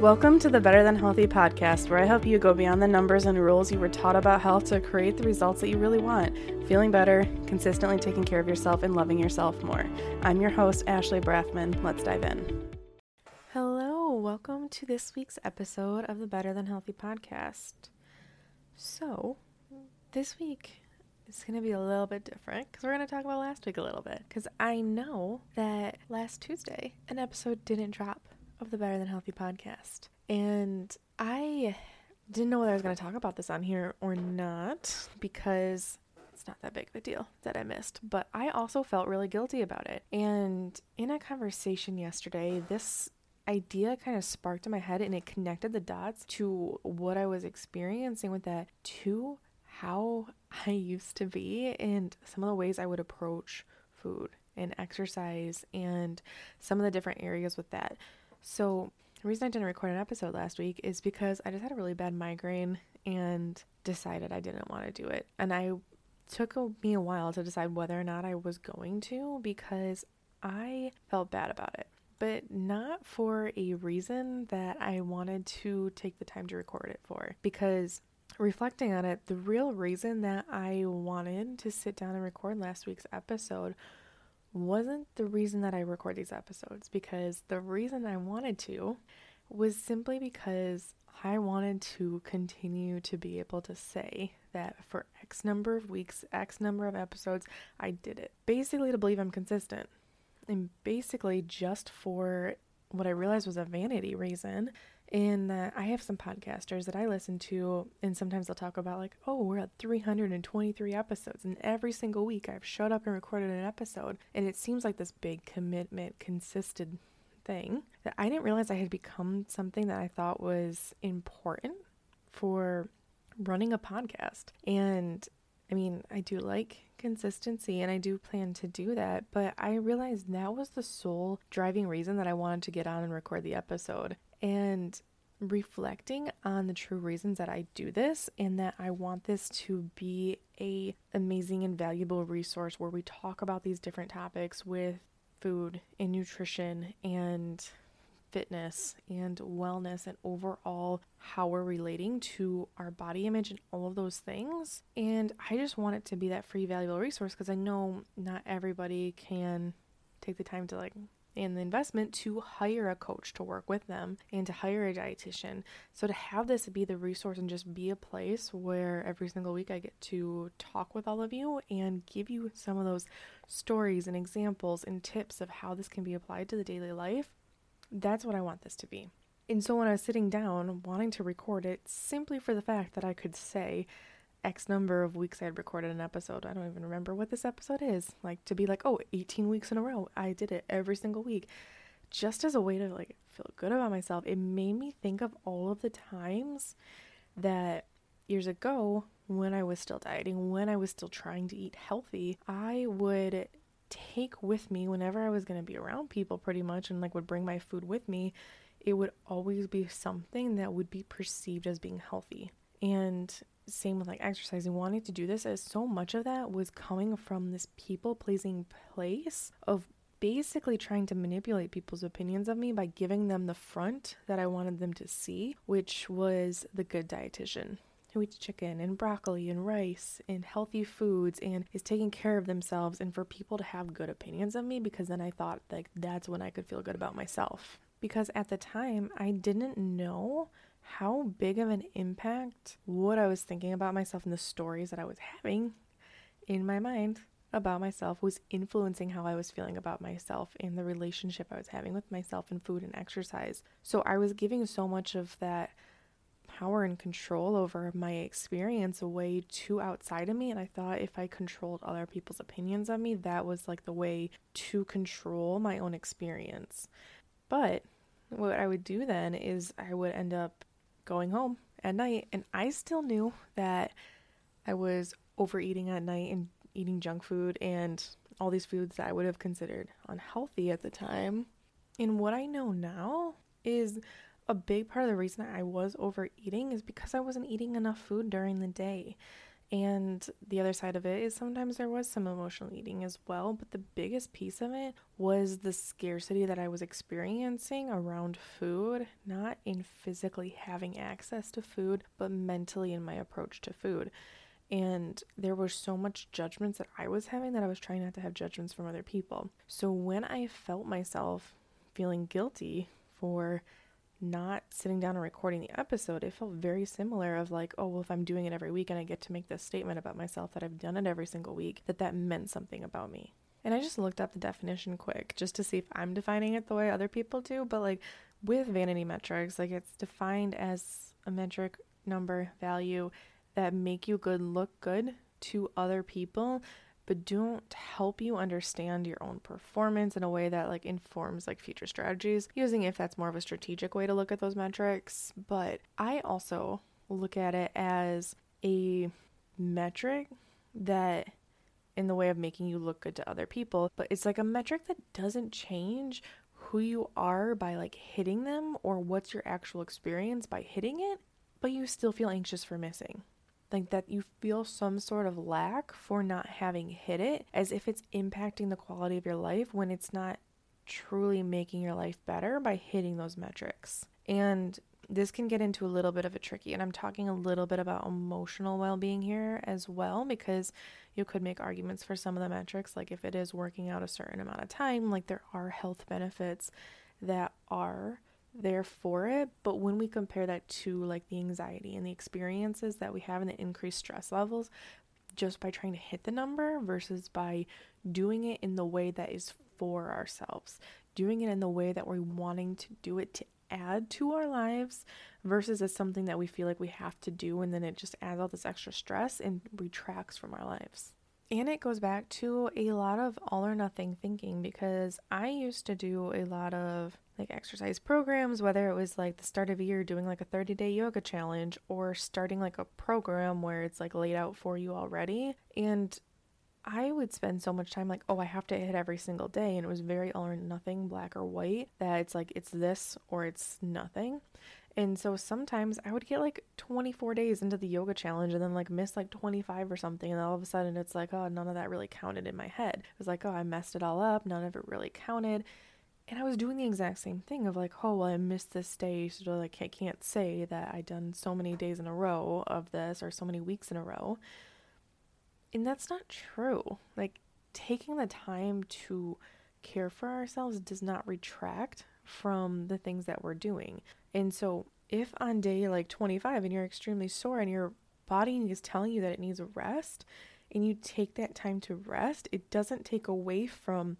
Welcome to the Better Than Healthy podcast, where I help you go beyond the numbers and rules you were taught about health to create the results that you really want feeling better, consistently taking care of yourself, and loving yourself more. I'm your host, Ashley Brathman. Let's dive in. Hello, welcome to this week's episode of the Better Than Healthy podcast. So, this week is going to be a little bit different because we're going to talk about last week a little bit. Because I know that last Tuesday, an episode didn't drop of the Better Than Healthy podcast. And I didn't know whether I was going to talk about this on here or not because it's not that big of a deal that I missed. But I also felt really guilty about it. And in a conversation yesterday, this idea kind of sparked in my head and it connected the dots to what I was experiencing with that to how I used to be and some of the ways I would approach food and exercise and some of the different areas with that. So, the reason I didn't record an episode last week is because I just had a really bad migraine and decided I didn't want to do it. And I took me a while to decide whether or not I was going to because I felt bad about it. But not for a reason that I wanted to take the time to record it for. Because reflecting on it, the real reason that I wanted to sit down and record last week's episode wasn't the reason that I record these episodes because the reason I wanted to was simply because I wanted to continue to be able to say that for X number of weeks, X number of episodes, I did it. Basically, to believe I'm consistent. And basically, just for what I realized was a vanity reason that I have some podcasters that I listen to, and sometimes they'll talk about, like, oh, we're at 323 episodes, and every single week I've showed up and recorded an episode. And it seems like this big commitment, consistent thing that I didn't realize I had become something that I thought was important for running a podcast. And I mean, I do like consistency and I do plan to do that, but I realized that was the sole driving reason that I wanted to get on and record the episode. And reflecting on the true reasons that I do this and that I want this to be a amazing and valuable resource where we talk about these different topics with food and nutrition and fitness and wellness and overall how we're relating to our body image and all of those things. And I just want it to be that free valuable resource because I know not everybody can take the time to like and the investment to hire a coach to work with them and to hire a dietitian. So to have this be the resource and just be a place where every single week I get to talk with all of you and give you some of those stories and examples and tips of how this can be applied to the daily life. That's what I want this to be. And so when I was sitting down wanting to record it simply for the fact that I could say X number of weeks I had recorded an episode. I don't even remember what this episode is. Like to be like, oh, 18 weeks in a row. I did it every single week. Just as a way to like feel good about myself. It made me think of all of the times that years ago when I was still dieting, when I was still trying to eat healthy, I would take with me whenever I was going to be around people pretty much and like would bring my food with me, it would always be something that would be perceived as being healthy. And same with like exercising, wanting to do this, as so much of that was coming from this people pleasing place of basically trying to manipulate people's opinions of me by giving them the front that I wanted them to see, which was the good dietitian who eats chicken and broccoli and rice and healthy foods and is taking care of themselves and for people to have good opinions of me because then I thought like that's when I could feel good about myself. Because at the time I didn't know how big of an impact what I was thinking about myself and the stories that I was having in my mind about myself was influencing how I was feeling about myself and the relationship I was having with myself and food and exercise. So I was giving so much of that power and control over my experience way too outside of me. And I thought if I controlled other people's opinions of me, that was like the way to control my own experience. But what I would do then is I would end up going home at night, and I still knew that I was overeating at night and eating junk food and all these foods that I would have considered unhealthy at the time. And what I know now is a big part of the reason I was overeating is because I wasn't eating enough food during the day. And the other side of it is sometimes there was some emotional eating as well, but the biggest piece of it was the scarcity that I was experiencing around food, not in physically having access to food, but mentally in my approach to food. And there was so much judgments that I was having that I was trying not to have judgments from other people. So when I felt myself feeling guilty for not sitting down and recording the episode, it felt very similar of like, oh, well, if I'm doing it every week and I get to make this statement about myself that I've done it every single week, that that meant something about me. And I just looked up the definition quick just to see if I'm defining it the way other people do. But like with vanity metrics, like it's defined as a metric number value that make you good look good to other people but don't help you understand your own performance in a way that like informs like future strategies using if that's more of a strategic way to look at those metrics. But i also look at it as a metric that in the way of making you look good to other people but it's like a metric that doesn't change who you are by like hitting them or what's your actual experience by hitting it but you still feel anxious for missing like that you feel some sort of lack for not having hit it as if it's impacting the quality of your life when it's not truly making your life better by hitting those metrics. And this can get into a little bit of a tricky, and I'm talking a little bit about emotional well being here as well, because you could make arguments for some of the metrics, like if it is working out a certain amount of time, like there are health benefits that are there for it. But when we compare that to like the anxiety and the experiences that we have and the increased stress levels, just by trying to hit the number versus by doing it in the way that is for ourselves, doing it in the way that we're wanting to do it to add to our lives versus as something that we feel like we have to do and then it just adds all this extra stress and retracts from our lives. And it goes back to a lot of all or nothing thinking because I used to do a lot of like exercise programs, whether it was like the start of a year doing like a 30 day yoga challenge or starting like a program where it's like laid out for you already. And I would spend so much time like, oh, I have to hit every single day. And it was very all or nothing, black or white, that it's like it's this or it's nothing. And so sometimes I would get like 24 days into the yoga challenge and then like miss like 25 or something. And all of a sudden it's like, oh, none of that really counted in my head. It was like, oh, I messed it all up. None of it really counted. And I was doing the exact same thing of like, oh, well, I missed this day. So like, I can't say that I done so many days in a row of this or so many weeks in a row. And that's not true. Like, taking the time to care for ourselves does not retract from the things that we're doing. And so, if on day like 25 and you're extremely sore and your body is telling you that it needs a rest, and you take that time to rest, it doesn't take away from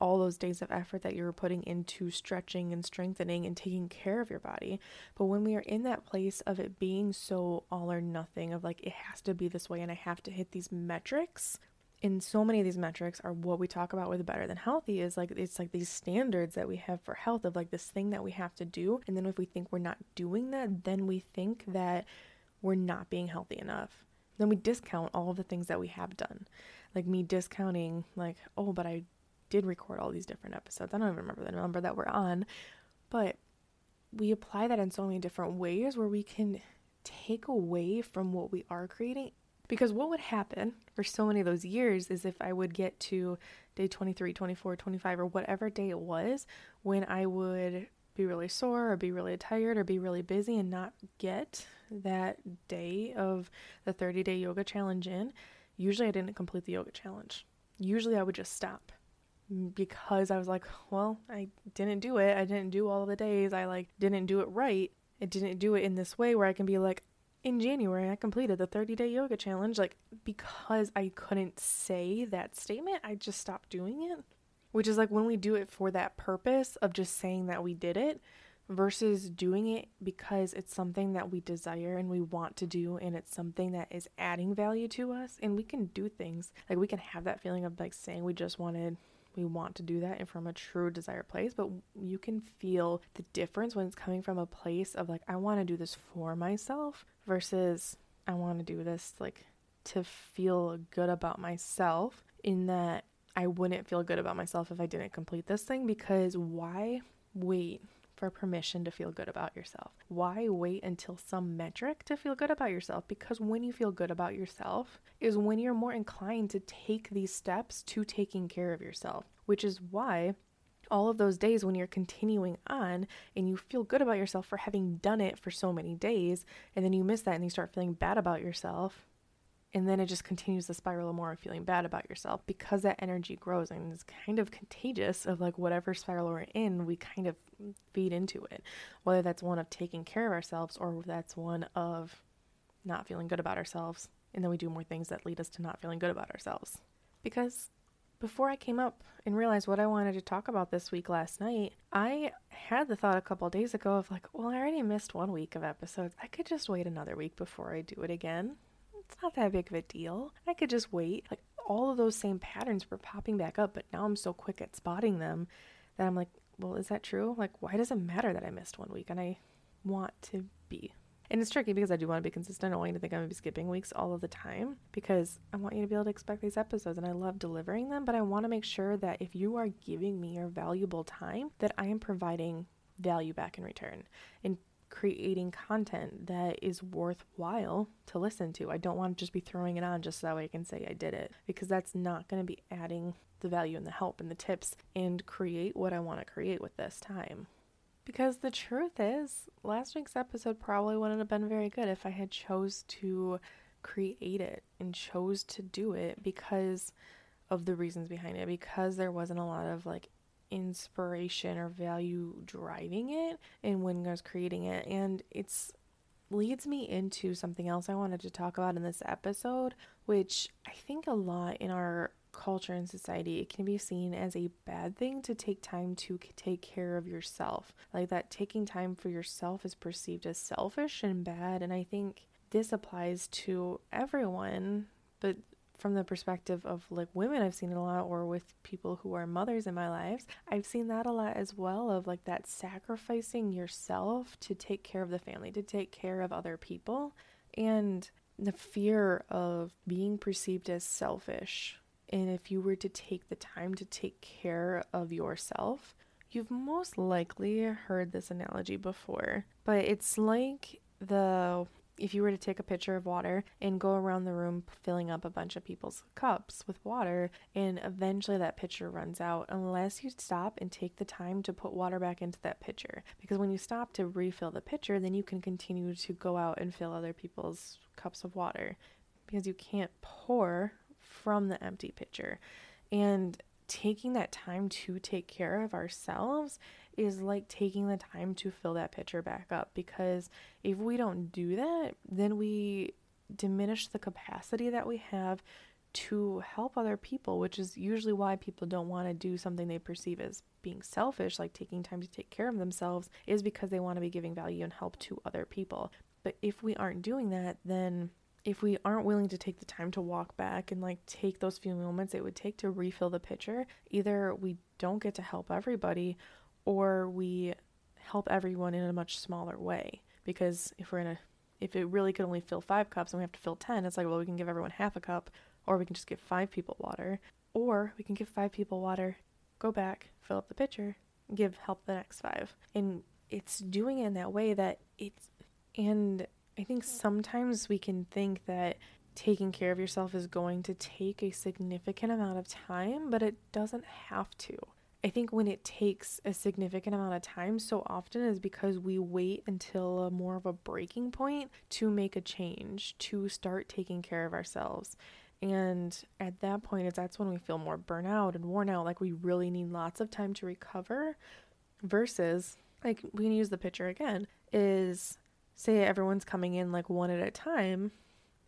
all those days of effort that you were putting into stretching and strengthening and taking care of your body. But when we are in that place of it being so all or nothing, of like it has to be this way and I have to hit these metrics, in so many of these metrics are what we talk about with better than healthy is like it's like these standards that we have for health of like this thing that we have to do. And then if we think we're not doing that then we think that we're not being healthy enough. Then we discount all of the things that we have done. Like me discounting like oh but i did record all these different episodes. I don't even remember the number that we're on. But we apply that in so many different ways where we can take away from what we are creating because what would happen for so many of those years is if I would get to day 23, 24, 25, or whatever day it was, when I would be really sore or be really tired or be really busy and not get that day of the 30 day yoga challenge in, usually I didn't complete the yoga challenge. Usually I would just stop because I was like, well, I didn't do it. I didn't do all the days. I like didn't do it right. I didn't do it in this way where I can be like, in January, I completed the 30 day yoga challenge. Like, because I couldn't say that statement, I just stopped doing it. Which is like when we do it for that purpose of just saying that we did it versus doing it because it's something that we desire and we want to do and it's something that is adding value to us. And we can do things like we can have that feeling of like saying we just wanted we want to do that and from a true desire place, but you can feel the difference when it's coming from a place of like, I want to do this for myself versus I want to do this like to feel good about myself, in that I wouldn't feel good about myself if I didn't complete this thing because why wait for permission to feel good about yourself. Why wait until some metric to feel good about yourself? Because when you feel good about yourself is when you're more inclined to take these steps to taking care of yourself, which is why all of those days when you're continuing on and you feel good about yourself for having done it for so many days, and then you miss that and you start feeling bad about yourself, and then it just continues the spiral of more feeling bad about yourself because that energy grows and it's kind of contagious of like whatever spiral we're in, we kind of feed into it. Whether that's one of taking care of ourselves or that's one of not feeling good about ourselves. And then we do more things that lead us to not feeling good about ourselves. Because before I came up and realized what I wanted to talk about this week last night, I had the thought a couple days ago of like, well, I already missed one week of episodes. I could just wait another week before I do it again. It's not that big of a deal. I could just wait. Like all of those same patterns were popping back up, but now I'm so quick at spotting them that I'm like, well, is that true? Like, why does it matter that I missed one week and I want to be and it's tricky because I do want to be consistent. I don't want you to think I'm going to be skipping weeks all of the time because I want you to be able to expect these episodes and I love delivering them. But I want to make sure that if you are giving me your valuable time, that I am providing value back in return and creating content that is worthwhile to listen to. I don't want to just be throwing it on just so that way I can say I did it because that's not going to be adding the value and the help and the tips and create what I want to create with this time. Because the truth is, last week's episode probably wouldn't have been very good if I had chose to create it and chose to do it because of the reasons behind it because there wasn't a lot of like inspiration or value driving it and when I was creating it and it's leads me into something else I wanted to talk about in this episode which I think a lot in our culture and society, it can be seen as a bad thing to take time to take care of yourself. Like that taking time for yourself is perceived as selfish and bad. And I think this applies to everyone, but from the perspective of like women, I've seen it a lot, or with people who are mothers in my lives, I've seen that a lot as well of like that sacrificing yourself to take care of the family, to take care of other people. And the fear of being perceived as selfish and if you were to take the time to take care of yourself, you've most likely heard this analogy before, but it's like the if you were to take a pitcher of water and go around the room filling up a bunch of people's cups with water, and eventually that pitcher runs out, unless you stop and take the time to put water back into that pitcher. Because when you stop to refill the pitcher, then you can continue to go out and fill other people's cups of water. Because you can't pour from the empty pitcher. And taking that time to take care of ourselves is like taking the time to fill that pitcher back up because if we don't do that, then we diminish the capacity that we have to help other people, which is usually why people don't want to do something they perceive as being selfish, like taking time to take care of themselves, is because they want to be giving value and help to other people. But if we aren't doing that, then if we aren't willing to take the time to walk back and like take those few moments it would take to refill the pitcher, either we don't get to help everybody or we help everyone in a much smaller way. Because if we're in a if it really could only fill five cups and we have to fill 10, it's like, well, we can give everyone half a cup, or we can just give five people water, or we can give five people water, go back, fill up the pitcher, give help the next five. And it's doing it in that way that it's, and I think sometimes we can think that taking care of yourself is going to take a significant amount of time, but it doesn't have to. I think when it takes a significant amount of time, so often is because we wait until a more of a breaking point to make a change, to start taking care of ourselves. And at that point, that's when we feel more burnout and worn out, like we really need lots of time to recover. Versus, like we can use the picture again, is say everyone's coming in like one at a time,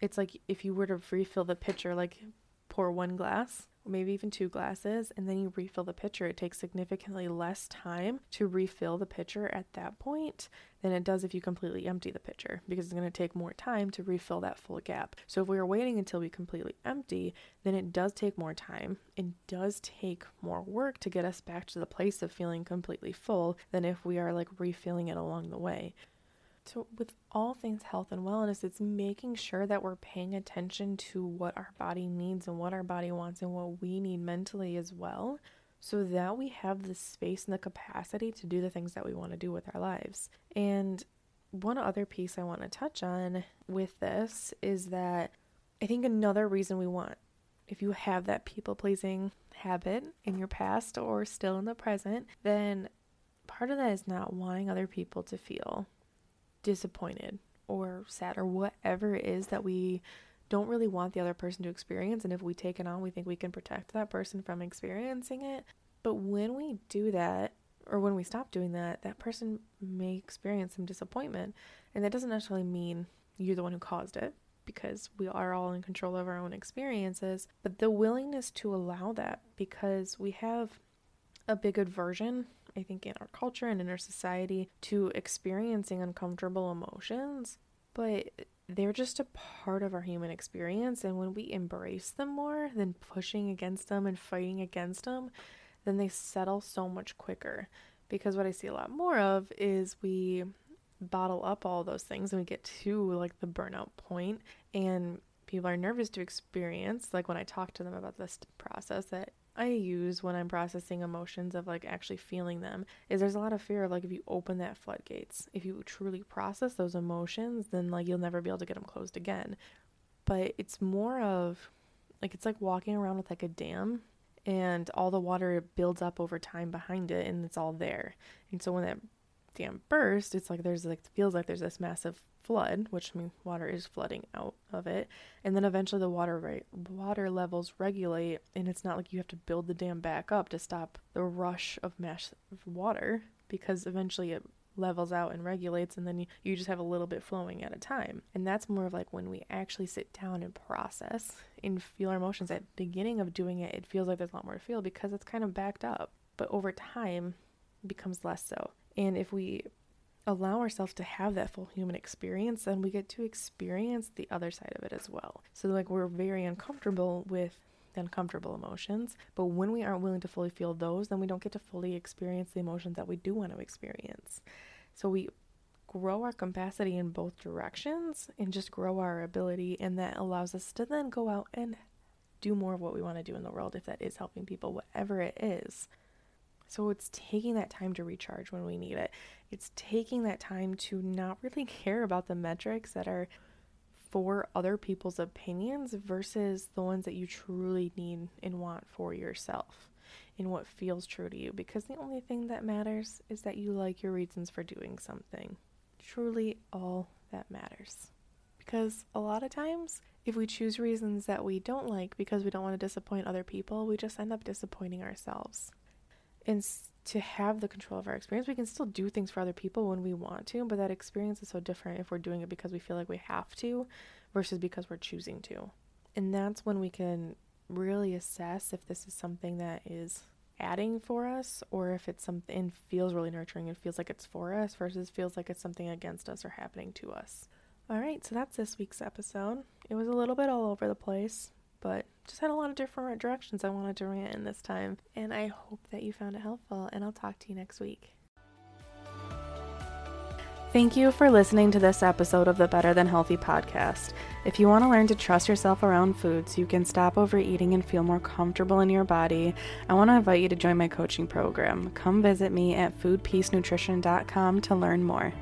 it's like if you were to refill the pitcher, like pour one glass, maybe even two glasses, and then you refill the pitcher, it takes significantly less time to refill the pitcher at that point than it does if you completely empty the pitcher because it's going to take more time to refill that full gap. So if we are waiting until we completely empty, then it does take more time. It does take more work to get us back to the place of feeling completely full than if we are like refilling it along the way. So, with all things health and wellness, it's making sure that we're paying attention to what our body needs and what our body wants and what we need mentally as well. so that we have the space and the capacity to do the things that we want to do with our lives. And one other piece I want to touch on with this is that I think another reason we want, if you have that people pleasing habit in your past or still in the present, then part of that is not wanting other people to feel disappointed or sad or whatever it is that we don't really want the other person to experience. And if we take it on, we think we can protect that person from experiencing it. But when we do that, or when we stop doing that, that person may experience some disappointment. And that doesn't necessarily mean you're the one who caused it because we are all in control of our own experiences, but the willingness to allow that because we have a big aversion, I think, in our culture and in our society to experiencing uncomfortable emotions, but they're just a part of our human experience. And when we embrace them more than pushing against them and fighting against them, then they settle so much quicker. Because what I see a lot more of is we bottle up all those things and we get to like the burnout point and people are nervous to experience like when I talk to them about this process that I use when I'm processing emotions of like actually feeling them is there's a lot of fear of like if you open that floodgates, if you truly process those emotions, then like you'll never be able to get them closed again. But it's more of like it's like walking around with like a dam and all the water builds up over time behind it and it's all there. And so when that dam bursts, it's like there's like feels like there's this massive flood, which means water is flooding out of it, and then eventually the water rate, water levels regulate, and it's not like you have to build the dam back up to stop the rush of mass water because eventually it levels out and regulates and then you, you just have a little bit flowing at a time. And that's more of like when we actually sit down and process and feel our emotions. At beginning of doing it it feels like there's a lot more to feel because it's kind of backed up but over time becomes less so. And if we allow ourselves to have that full human experience, then we get to experience the other side of it as well. So, like, we're very uncomfortable with uncomfortable emotions, but when we aren't willing to fully feel those, then we don't get to fully experience the emotions that we do want to experience. So, we grow our capacity in both directions and just grow our ability, and that allows us to then go out and do more of what we want to do in the world if that is helping people, whatever it is. So it's taking that time to recharge when we need it. It's taking that time to not really care about the metrics that are for other people's opinions versus the ones that you truly need and want for yourself and what feels true to you. Because the only thing that matters is that you like your reasons for doing something. Truly, all that matters. Because a lot of times, if we choose reasons that we don't like because we don't want to disappoint other people, we just end up disappointing ourselves and to have the control of our experience. We can still do things for other people when we want to, but that experience is so different if we're doing it because we feel like we have to versus because we're choosing to. And that's when we can really assess if this is something that is adding for us or if it's something feels really nurturing and feels like it's for us versus feels like it's something against us or happening to us. All right, so that's this week's episode. It was a little bit all over the place, but just had a lot of different directions I wanted to rant in this time. And I hope that you found it helpful, and I'll talk to you next week. Thank you for listening to this episode of the Better Than Healthy podcast. If you want to learn to trust yourself around food so you can stop overeating and feel more comfortable in your body, I want to invite you to join my coaching program. Come visit me at foodpeacenutrition.com to learn more.